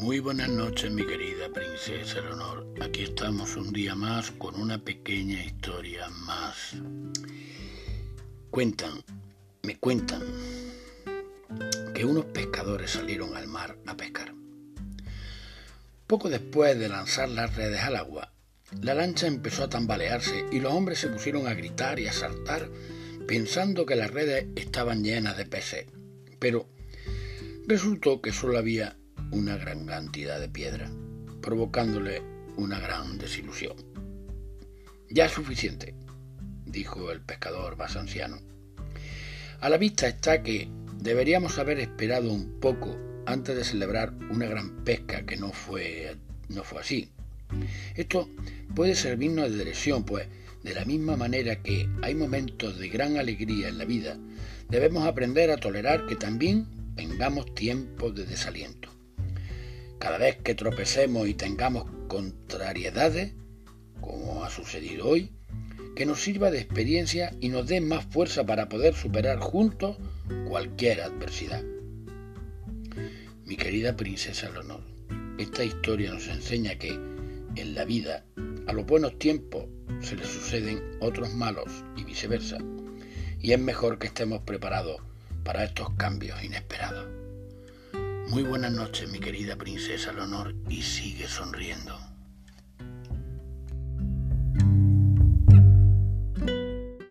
buenas noches, mi querida princesa Leonor. Aquí estamos un día más con una pequeña historia más. Cuentan, me cuentan, que unos pescadores salieron al mar a pescar. Poco después de lanzar las redes al agua, la lancha empezó a tambalearse y los hombres se pusieron a gritar y a saltar pensando que las redes estaban llenas de peces. Pero resultó que solo había una gran cantidad de piedra, provocándole una gran desilusión. Ya es suficiente, dijo el pescador más anciano. A la vista está que deberíamos haber esperado un poco antes de celebrar una gran pesca que no fue, no fue así. Esto puede servirnos de lección, pues de la misma manera que hay momentos de gran alegría en la vida, debemos aprender a tolerar que también tengamos tiempos de desaliento. Cada vez que tropecemos y tengamos contrariedades, como ha sucedido hoy, que nos sirva de experiencia y nos dé más fuerza para poder superar juntos cualquier adversidad. Mi querida princesa Leonor, esta historia nos enseña que en la vida a los buenos tiempos se le suceden otros malos y viceversa, y es mejor que estemos preparados para estos cambios inesperados. Muy buenas noches, mi querida princesa Leonor, y sigue sonriendo.